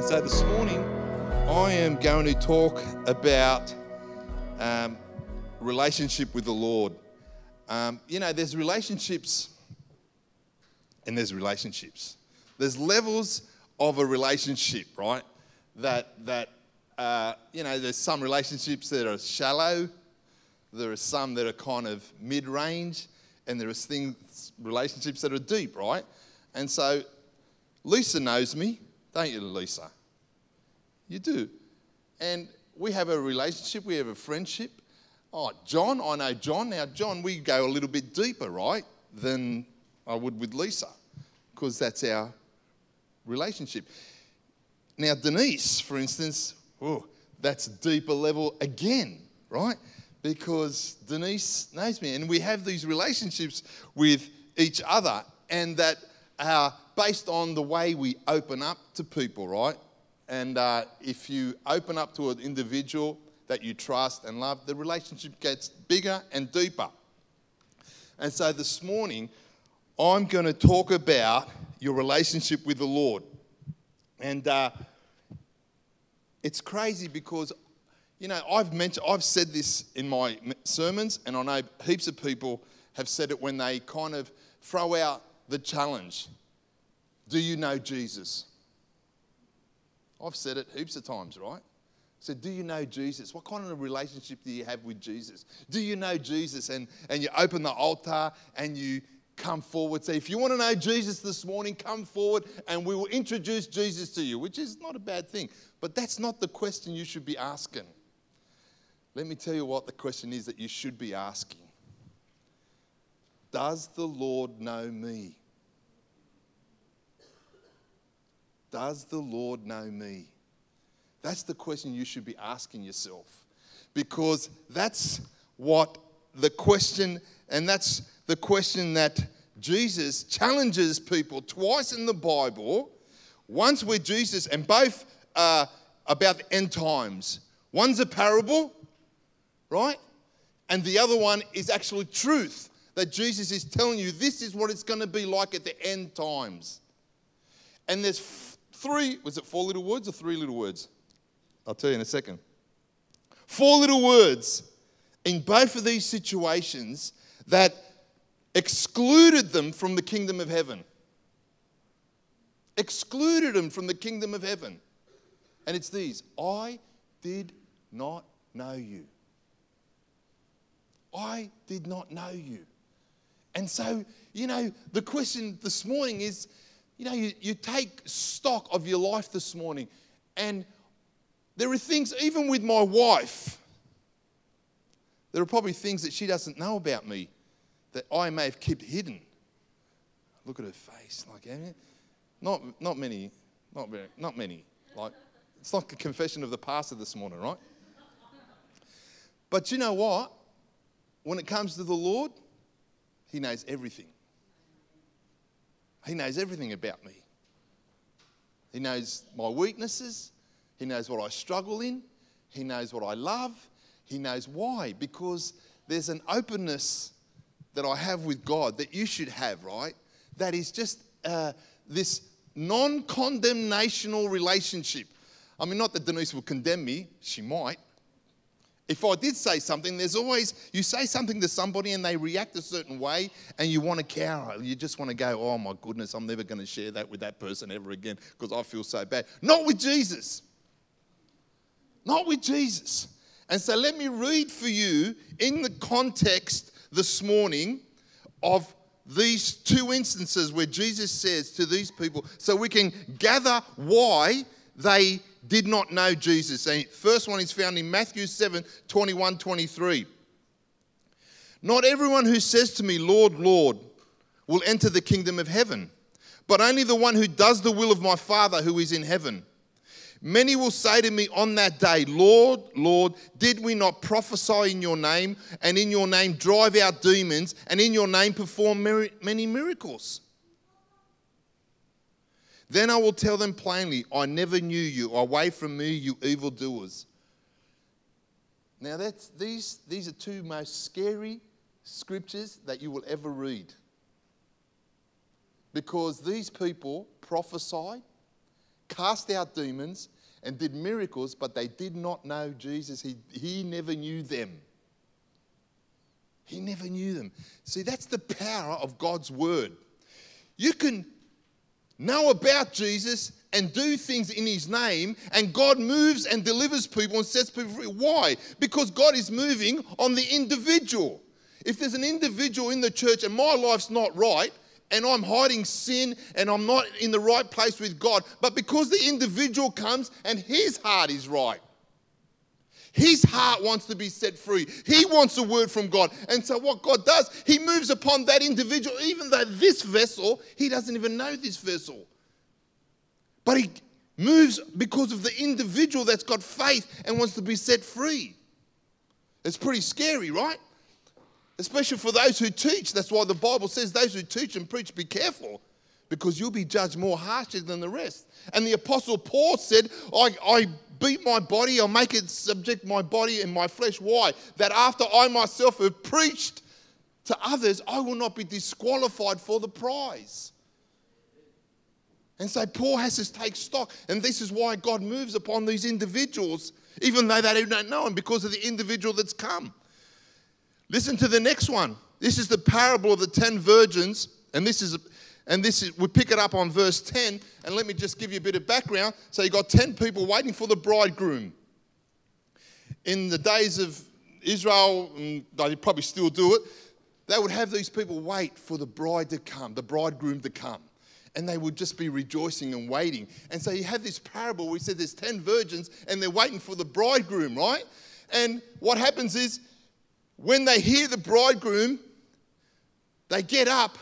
And so this morning, I am going to talk about um, relationship with the Lord. Um, you know, there's relationships and there's relationships. There's levels of a relationship, right? That, that uh, you know, there's some relationships that are shallow, there are some that are kind of mid range, and there are things, relationships that are deep, right? And so Lisa knows me, don't you, Lisa? You do. And we have a relationship, we have a friendship. Oh, John, I know John. Now, John, we go a little bit deeper, right, than I would with Lisa, because that's our relationship. Now, Denise, for instance, oh, that's a deeper level again, right? Because Denise knows me, and we have these relationships with each other, and that are based on the way we open up to people, right? And uh, if you open up to an individual that you trust and love, the relationship gets bigger and deeper. And so this morning, I'm going to talk about your relationship with the Lord. And uh, it's crazy because, you know, I've mentioned, I've said this in my sermons, and I know heaps of people have said it when they kind of throw out the challenge Do you know Jesus? I've said it heaps of times, right? So, do you know Jesus? What kind of relationship do you have with Jesus? Do you know Jesus? And, and you open the altar and you come forward. Say, if you want to know Jesus this morning, come forward and we will introduce Jesus to you, which is not a bad thing. But that's not the question you should be asking. Let me tell you what the question is that you should be asking Does the Lord know me? Does the Lord know me? That's the question you should be asking yourself because that's what the question, and that's the question that Jesus challenges people twice in the Bible. Once with Jesus, and both are about the end times. One's a parable, right? And the other one is actually truth that Jesus is telling you this is what it's going to be like at the end times. And there's three, was it four little words or three little words? I'll tell you in a second. Four little words in both of these situations that excluded them from the kingdom of heaven. Excluded them from the kingdom of heaven. And it's these I did not know you. I did not know you. And so, you know, the question this morning is you know, you, you take stock of your life this morning, and there are things, even with my wife, there are probably things that she doesn't know about me that I may have kept hidden. Look at her face, like, eh? not, not many, not very, not many. Like, it's like a confession of the pastor this morning, right? But you know what? When it comes to the Lord, He knows everything. He knows everything about me. He knows my weaknesses. He knows what I struggle in. He knows what I love. He knows why. Because there's an openness that I have with God that you should have, right? That is just uh, this non condemnational relationship. I mean, not that Denise will condemn me, she might, if I did say something, there's always, you say something to somebody and they react a certain way and you want to cower. You just want to go, oh my goodness, I'm never going to share that with that person ever again because I feel so bad. Not with Jesus. Not with Jesus. And so let me read for you in the context this morning of these two instances where Jesus says to these people, so we can gather why they did not know Jesus. And first one is found in Matthew 7 21 23. Not everyone who says to me, Lord, Lord, will enter the kingdom of heaven, but only the one who does the will of my Father who is in heaven. Many will say to me on that day, Lord, Lord, did we not prophesy in your name, and in your name drive out demons, and in your name perform many miracles? Then I will tell them plainly, I never knew you. Away from me, you evildoers. Now, that's, these, these are two most scary scriptures that you will ever read. Because these people prophesied, cast out demons and did miracles, but they did not know Jesus. He, he never knew them. He never knew them. See, that's the power of God's word. You can know about Jesus and do things in his name, and God moves and delivers people and sets people free. Why? Because God is moving on the individual. If there's an individual in the church and my life's not right, and I'm hiding sin and I'm not in the right place with God, but because the individual comes and his heart is right, his heart wants to be set free. He wants a word from God. And so, what God does, He moves upon that individual, even though this vessel, He doesn't even know this vessel. But He moves because of the individual that's got faith and wants to be set free. It's pretty scary, right? Especially for those who teach. That's why the Bible says those who teach and preach, be careful because you'll be judged more harshly than the rest. And the Apostle Paul said, I, I beat my body, I'll make it subject my body and my flesh. Why? That after I myself have preached to others, I will not be disqualified for the prize. And so Paul has to take stock. And this is why God moves upon these individuals, even though they don't know him, because of the individual that's come. Listen to the next one. This is the parable of the ten virgins. And this is and this is, we pick it up on verse 10. And let me just give you a bit of background. So you got 10 people waiting for the bridegroom. In the days of Israel, and they probably still do it, they would have these people wait for the bride to come, the bridegroom to come. And they would just be rejoicing and waiting. And so you have this parable where he said there's 10 virgins and they're waiting for the bridegroom, right? And what happens is when they hear the bridegroom, they get up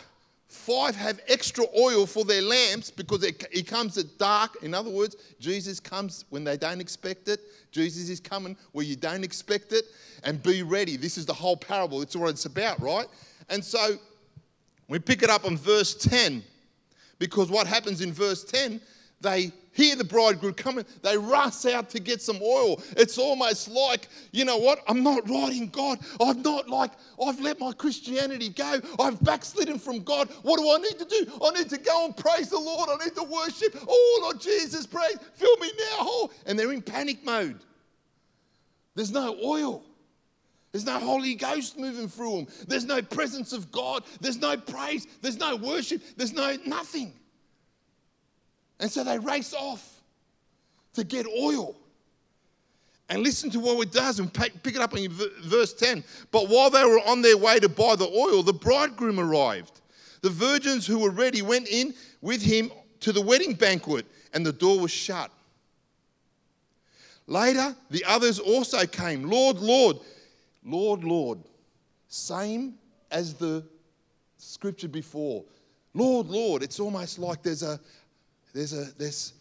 Five have extra oil for their lamps because he comes at dark. In other words, Jesus comes when they don't expect it. Jesus is coming where you don't expect it. And be ready. This is the whole parable. It's what it's about, right? And so we pick it up on verse 10 because what happens in verse 10, they hear the bridegroom coming, they rush out to get some oil. It's almost like, you know what? I'm not right in God. I'm not like, I've let my Christianity go. I've backslidden from God. What do I need to do? I need to go and praise the Lord. I need to worship. Oh, Lord Jesus, praise. Fill me now. Oh. And they're in panic mode. There's no oil. There's no Holy Ghost moving through them. There's no presence of God. There's no praise. There's no worship. There's no nothing. And so they race off to get oil. And listen to what it does and pick it up in verse 10. But while they were on their way to buy the oil, the bridegroom arrived. The virgins who were ready went in with him to the wedding banquet, and the door was shut. Later, the others also came. Lord, Lord, Lord, Lord. Same as the scripture before. Lord, Lord. It's almost like there's a, there's a there's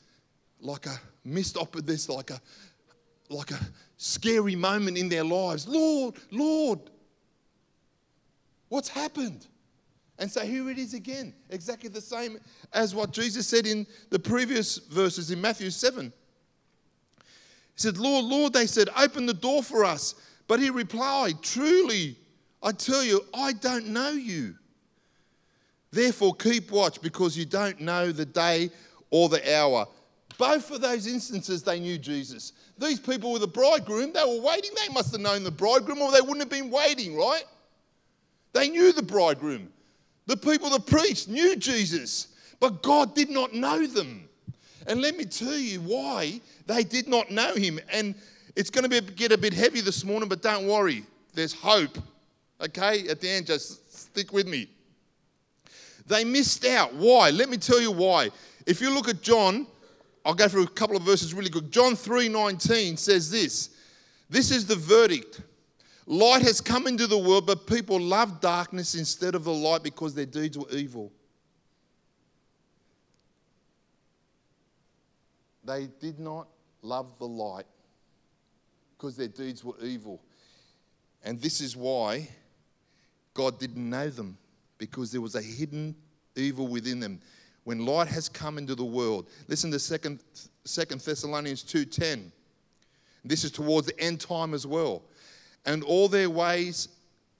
like a missed op there's like a like a scary moment in their lives. Lord, Lord, what's happened? And so here it is again, exactly the same as what Jesus said in the previous verses in Matthew 7. He said, Lord, Lord, they said, open the door for us. But he replied, Truly, I tell you, I don't know you. Therefore, keep watch because you don't know the day or the hour. Both of those instances, they knew Jesus. These people were the bridegroom, they were waiting. They must have known the bridegroom, or they wouldn't have been waiting, right? They knew the bridegroom. The people that preached knew Jesus, but God did not know them. And let me tell you why they did not know him. And it's going to be, get a bit heavy this morning, but don't worry, there's hope. Okay, at the end, just stick with me. They missed out. Why? Let me tell you why. If you look at John, I'll go through a couple of verses really good. John 3:19 says this. This is the verdict. Light has come into the world, but people love darkness instead of the light because their deeds were evil. They did not love the light because their deeds were evil. And this is why God didn't know them because there was a hidden evil within them when light has come into the world. Listen to 2nd, 2nd Thessalonians 2.10. This is towards the end time as well. And all their ways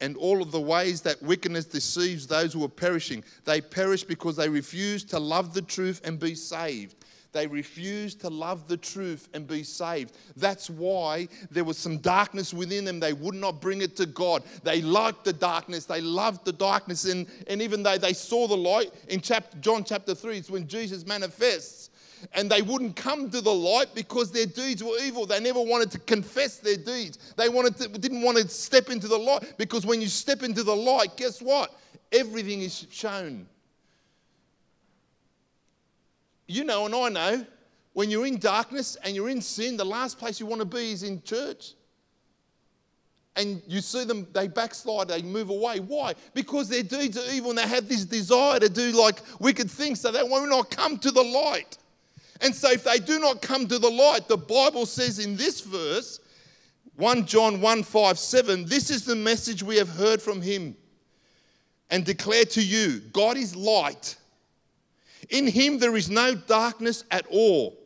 and all of the ways that wickedness deceives those who are perishing. They perish because they refuse to love the truth and be saved. They refused to love the truth and be saved. That's why there was some darkness within them. They would not bring it to God. They liked the darkness. They loved the darkness. And, and even though they saw the light in chapter, John chapter 3, it's when Jesus manifests and they wouldn't come to the light because their deeds were evil. They never wanted to confess their deeds. They wanted to, didn't want to step into the light because when you step into the light, guess what? Everything is shown. You know, and I know, when you're in darkness and you're in sin, the last place you want to be is in church. And you see them, they backslide, they move away. Why? Because their deeds are evil and they have this desire to do like wicked things, so they will not come to the light. And so, if they do not come to the light, the Bible says in this verse, 1 John 1 5 7, this is the message we have heard from him and declare to you God is light. In him there is no darkness at all.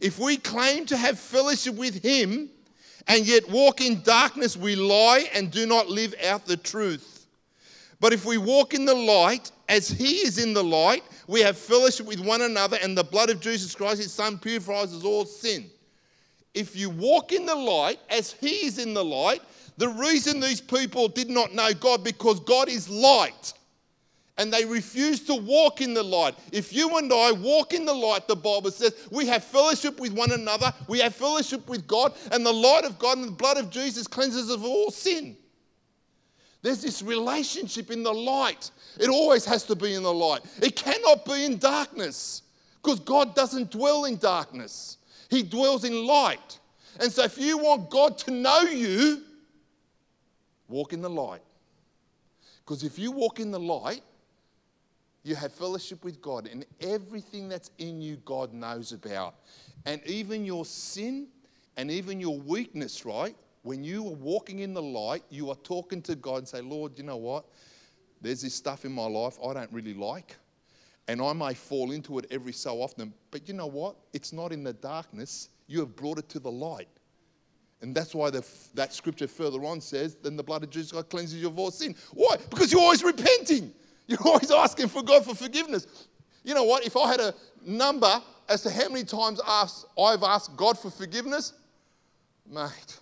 If we claim to have fellowship with him and yet walk in darkness, we lie and do not live out the truth. But if we walk in the light as he is in the light, we have fellowship with one another, and the blood of Jesus Christ, his Son, purifies us all sin. If you walk in the light as he is in the light, the reason these people did not know God because God is light and they refuse to walk in the light. If you and I walk in the light, the Bible says we have fellowship with one another, we have fellowship with God, and the light of God and the blood of Jesus cleanses of all sin. There's this relationship in the light. It always has to be in the light. It cannot be in darkness because God doesn't dwell in darkness, He dwells in light. And so, if you want God to know you, walk in the light. Because if you walk in the light, you have fellowship with God, and everything that's in you, God knows about. And even your sin and even your weakness, right? when you are walking in the light, you are talking to God and say, Lord, you know what? There's this stuff in my life I don't really like. And I may fall into it every so often. But you know what? It's not in the darkness. You have brought it to the light. And that's why the, that scripture further on says, then the blood of Jesus God cleanses you of all sin. Why? Because you're always repenting. You're always asking for God for forgiveness. You know what? If I had a number as to how many times I've asked God for forgiveness, mate,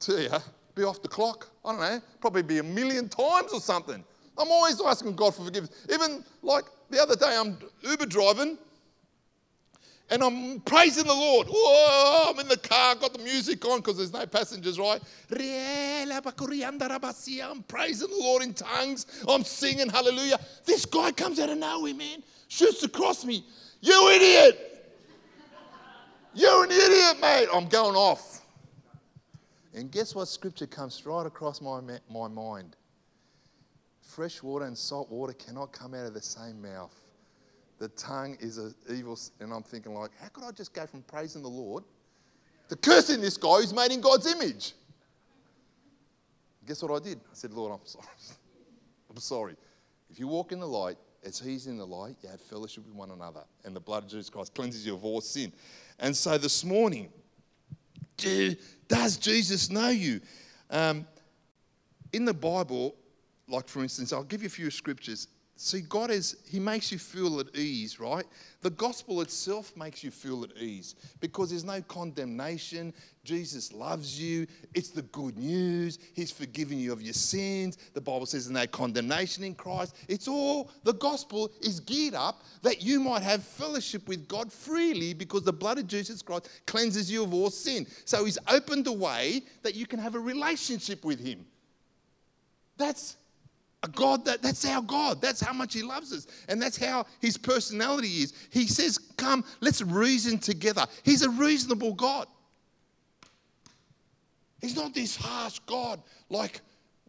to you, be off the clock. I don't know, probably be a million times or something. I'm always asking God for forgiveness. Even like the other day, I'm Uber driving and I'm praising the Lord. Whoa, I'm in the car, got the music on because there's no passengers, right? I'm praising the Lord in tongues. I'm singing hallelujah. This guy comes out of nowhere, man, shoots across me. You idiot! You're an idiot, mate. I'm going off. And guess what scripture comes right across my, my mind? Fresh water and salt water cannot come out of the same mouth. The tongue is an evil, and I'm thinking like, how could I just go from praising the Lord to cursing this guy who's made in God's image? Guess what I did? I said, Lord, I'm sorry. I'm sorry. If you walk in the light, as He's in the light, you have fellowship with one another, and the blood of Jesus Christ cleanses you of all sin. And so this morning, do, does Jesus know you? Um, in the Bible, like for instance, I'll give you a few scriptures. See, God is, He makes you feel at ease, right? The gospel itself makes you feel at ease because there's no condemnation. Jesus loves you. It's the good news. He's forgiven you of your sins. The Bible says there's no condemnation in Christ. It's all, the gospel is geared up that you might have fellowship with God freely because the blood of Jesus Christ cleanses you of all sin. So He's opened a way that you can have a relationship with Him. That's God that, that's our God. That's how much He loves us. And that's how His personality is. He says, Come, let's reason together. He's a reasonable God. He's not this harsh God like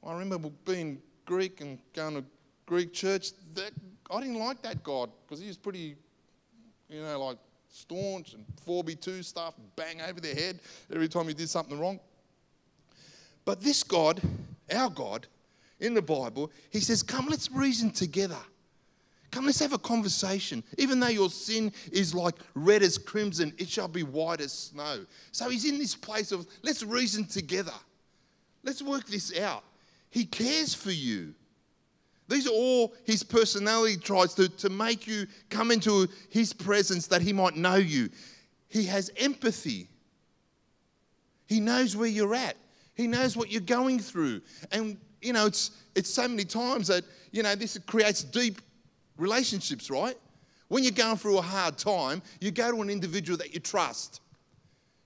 I remember being Greek and going to Greek church. That, I didn't like that God because he was pretty, you know, like staunch and 4B2 stuff, bang over their head every time he did something wrong. But this God, our God, in the Bible, he says, Come, let's reason together. Come, let's have a conversation. Even though your sin is like red as crimson, it shall be white as snow. So he's in this place of let's reason together. Let's work this out. He cares for you. These are all his personality tries to, to make you come into his presence that he might know you. He has empathy. He knows where you're at. He knows what you're going through. And, you know, it's, it's so many times that, you know, this creates deep relationships, right? When you're going through a hard time, you go to an individual that you trust.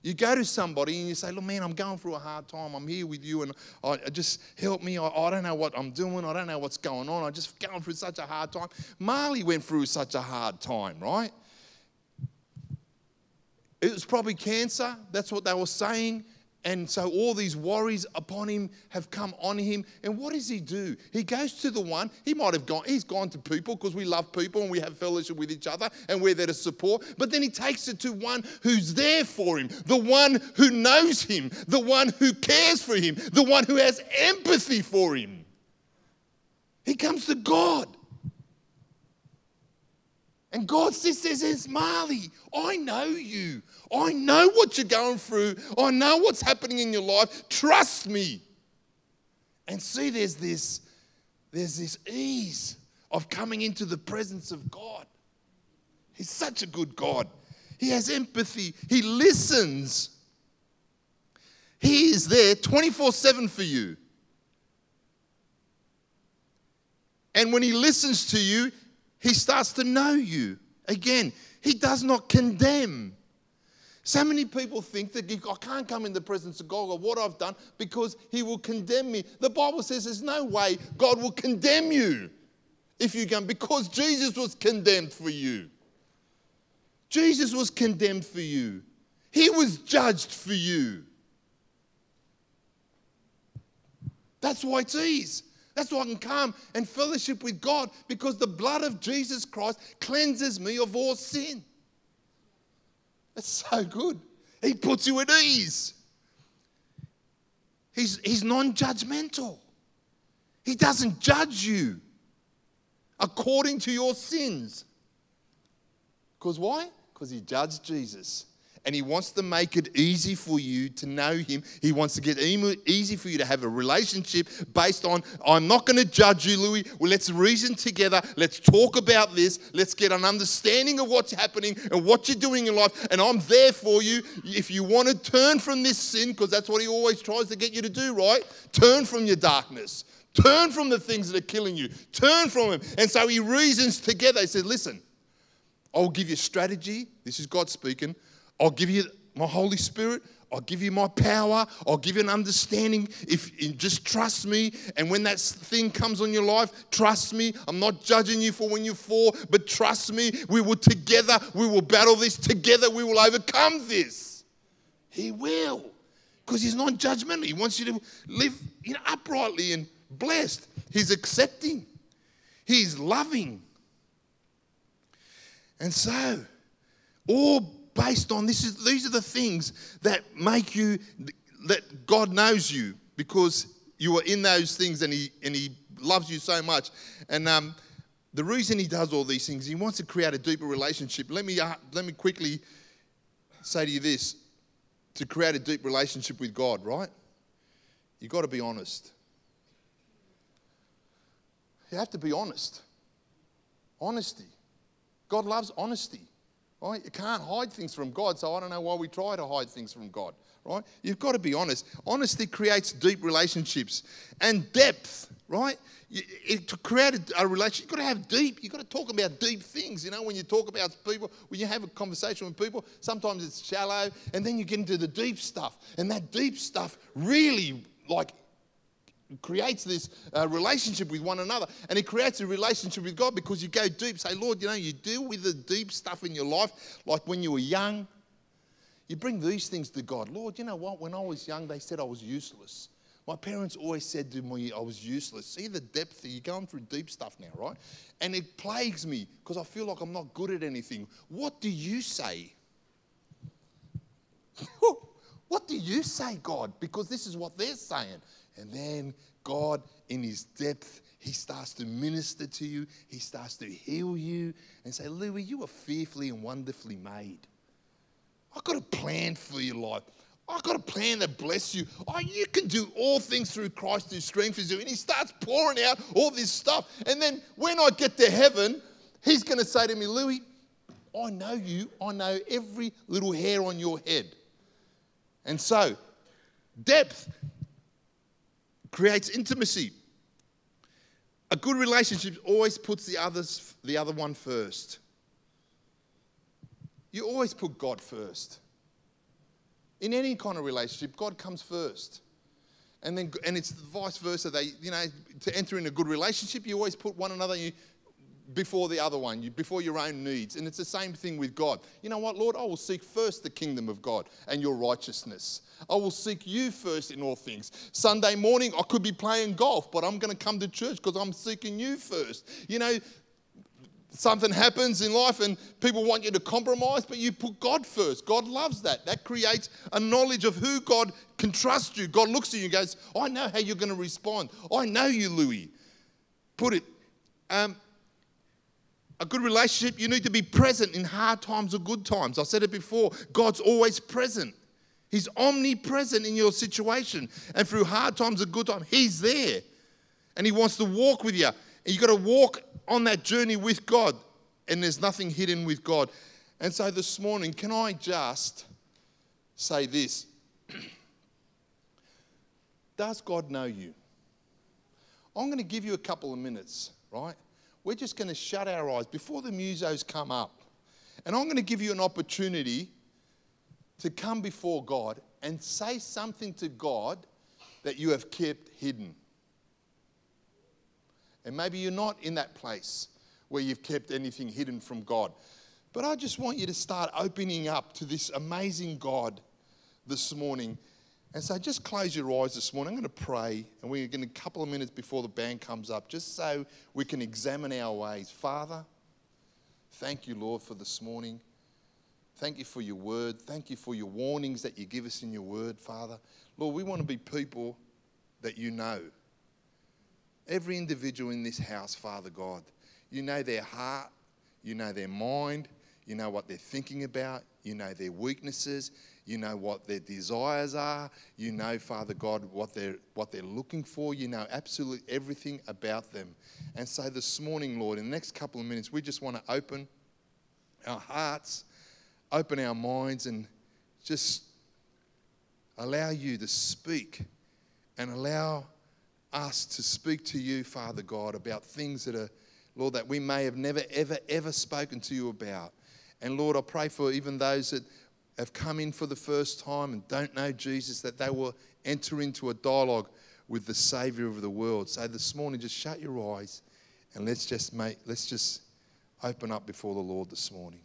You go to somebody and you say, Look, man, I'm going through a hard time. I'm here with you and I, just help me. I, I, don't know what I'm doing. I don't know what's going on. I'm just going through such a hard time. Marley went through such a hard time, right? It was probably cancer. That's what they were saying. And so all these worries upon him have come on him. And what does he do? He goes to the one, he might have gone, he's gone to people because we love people and we have fellowship with each other and we're there to support. But then he takes it to one who's there for him, the one who knows him, the one who cares for him, the one who has empathy for him. He comes to God. And God says, says, Marley, I know you. I know what you're going through. I know what's happening in your life. Trust me. And see, there's this, there's this ease of coming into the presence of God. He's such a good God. He has empathy. He listens. He is there 24 7 for you. And when he listens to you, he starts to know you. Again, he does not condemn. So many people think that I can't come in the presence of God or what I've done because he will condemn me. The Bible says there's no way God will condemn you if you come because Jesus was condemned for you. Jesus was condemned for you. He was judged for you. That's why it's easy. That's why I can come and fellowship with God because the blood of Jesus Christ cleanses me of all sin. That's so good. He puts you at ease. He's, he's non judgmental. He doesn't judge you according to your sins. Because why? Because he judged Jesus and He wants to make it easy for you to know Him. He wants to get easy for you to have a relationship based on, I'm not going to judge you, Louis. Well, let's reason together. Let's talk about this. Let's get an understanding of what's happening and what you're doing in life. And I'm there for you. If you want to turn from this sin, because that's what He always tries to get you to do, right? Turn from your darkness. Turn from the things that are killing you. Turn from them. And so he reasons together. He says, Listen, I'll give you strategy. This is God speaking. I'll give you my Holy Spirit. I'll give you my power. I'll give you an understanding. If you just trust me, and when that thing comes on your life, trust me. I'm not judging you for when you fall, but trust me. We will together. We will battle this together. We will overcome this. He will, because He's not judgmental. He wants you to live you know, uprightly and blessed. He's accepting. He's loving. And so, all based on this is these are the things that make you that God knows you because you are in those things and he and he loves you so much. And um, the reason he does all these things he wants to create a deeper relationship. Let me uh, let me quickly say to you this to create a deep relationship with God right? You got to be honest. You have to be honest. Honesty. God loves honesty Right? You can't hide things from God, so I don't know why we try to hide things from God. Right? You've got to be honest. Honesty creates deep relationships and depth. Right? It, to create a, a relationship, you've got to have deep. You've got to talk about deep things. You know, when you talk about people, when you have a conversation with people, sometimes it's shallow, and then you get into the deep stuff, and that deep stuff really like creates this uh, relationship with one another and it creates a relationship with God because you go deep. Say, Lord, you know, you deal with the deep stuff in your life, like when you were young. You bring these things to God. Lord, you know what? When I was young, they said I was useless. My parents always said to me I was useless. See the depth you're going through deep stuff now, right? And it plagues me because I feel like I'm not good at anything. What do you say? what do you say, God? Because this is what they're saying. And then God, in His depth, He starts to minister to you. He starts to heal you and say, Louis, you are fearfully and wonderfully made. I've got a plan for your life. I've got a plan that bless you. Oh, you can do all things through Christ who strengthens you. And he starts pouring out all this stuff. And then when I get to heaven, he's going to say to me, Louis, I know you. I know every little hair on your head. And so, depth creates intimacy. A good relationship always puts the others, the other one first. You always put God first. In any kind of relationship, God comes first. And then and it's vice versa. They, you know, to enter in a good relationship, you always put one another before the other one, before your own needs. And it's the same thing with God. You know what, Lord? I will seek first the kingdom of God and your righteousness. I will seek you first in all things. Sunday morning, I could be playing golf, but I'm going to come to church because I'm seeking you first. You know, something happens in life and people want you to compromise, but you put God first. God loves that. That creates a knowledge of who God can trust you. God looks at you and goes, I know how you're going to respond. I know you, Louis. Put it. Um, a good relationship, you need to be present in hard times or good times. I said it before God's always present. He's omnipresent in your situation. And through hard times or good times, He's there. And He wants to walk with you. And you've got to walk on that journey with God. And there's nothing hidden with God. And so this morning, can I just say this? Does God know you? I'm going to give you a couple of minutes, right? We're just going to shut our eyes before the musos come up. And I'm going to give you an opportunity to come before God and say something to God that you have kept hidden. And maybe you're not in that place where you've kept anything hidden from God. But I just want you to start opening up to this amazing God this morning and so just close your eyes this morning. I'm going to pray, and we're going to, a couple of minutes before the band comes up, just so we can examine our ways. Father, thank you, Lord, for this morning. Thank you for your word. Thank you for your warnings that you give us in your word, Father. Lord, we want to be people that you know. Every individual in this house, Father God, you know their heart, you know their mind, you know what they're thinking about, you know their weaknesses, you know what their desires are. You know, Father God, what they're, what they're looking for. You know absolutely everything about them. And so this morning, Lord, in the next couple of minutes, we just want to open our hearts, open our minds, and just allow you to speak and allow us to speak to you, Father God, about things that are, Lord, that we may have never, ever, ever spoken to you about. And Lord, I pray for even those that have come in for the first time and don't know Jesus, that they will enter into a dialogue with the Savior of the world. So this morning, just shut your eyes and let's just make, let's just open up before the Lord this morning.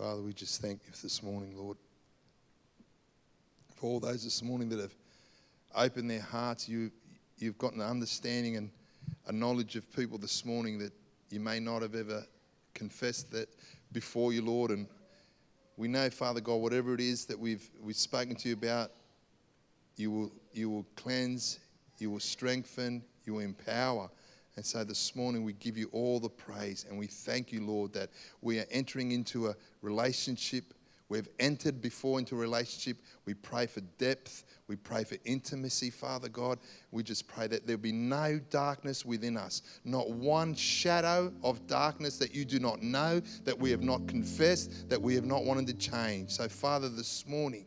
Father, we just thank you this morning, Lord. For all those this morning that have opened their hearts, you, you've gotten an understanding and a knowledge of people this morning that you may not have ever confessed that before you, Lord. And we know, Father God, whatever it is that we've, we've spoken to you about, you will, you will cleanse, you will strengthen, you will empower. And so this morning we give you all the praise and we thank you, Lord, that we are entering into a relationship. We've entered before into a relationship. We pray for depth. We pray for intimacy, Father God. We just pray that there'll be no darkness within us, not one shadow of darkness that you do not know, that we have not confessed, that we have not wanted to change. So, Father, this morning,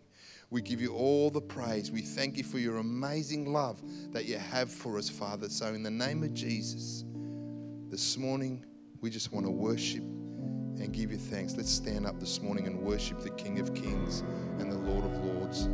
we give you all the praise. We thank you for your amazing love that you have for us, Father. So, in the name of Jesus, this morning, we just want to worship and give you thanks. Let's stand up this morning and worship the King of Kings and the Lord of Lords.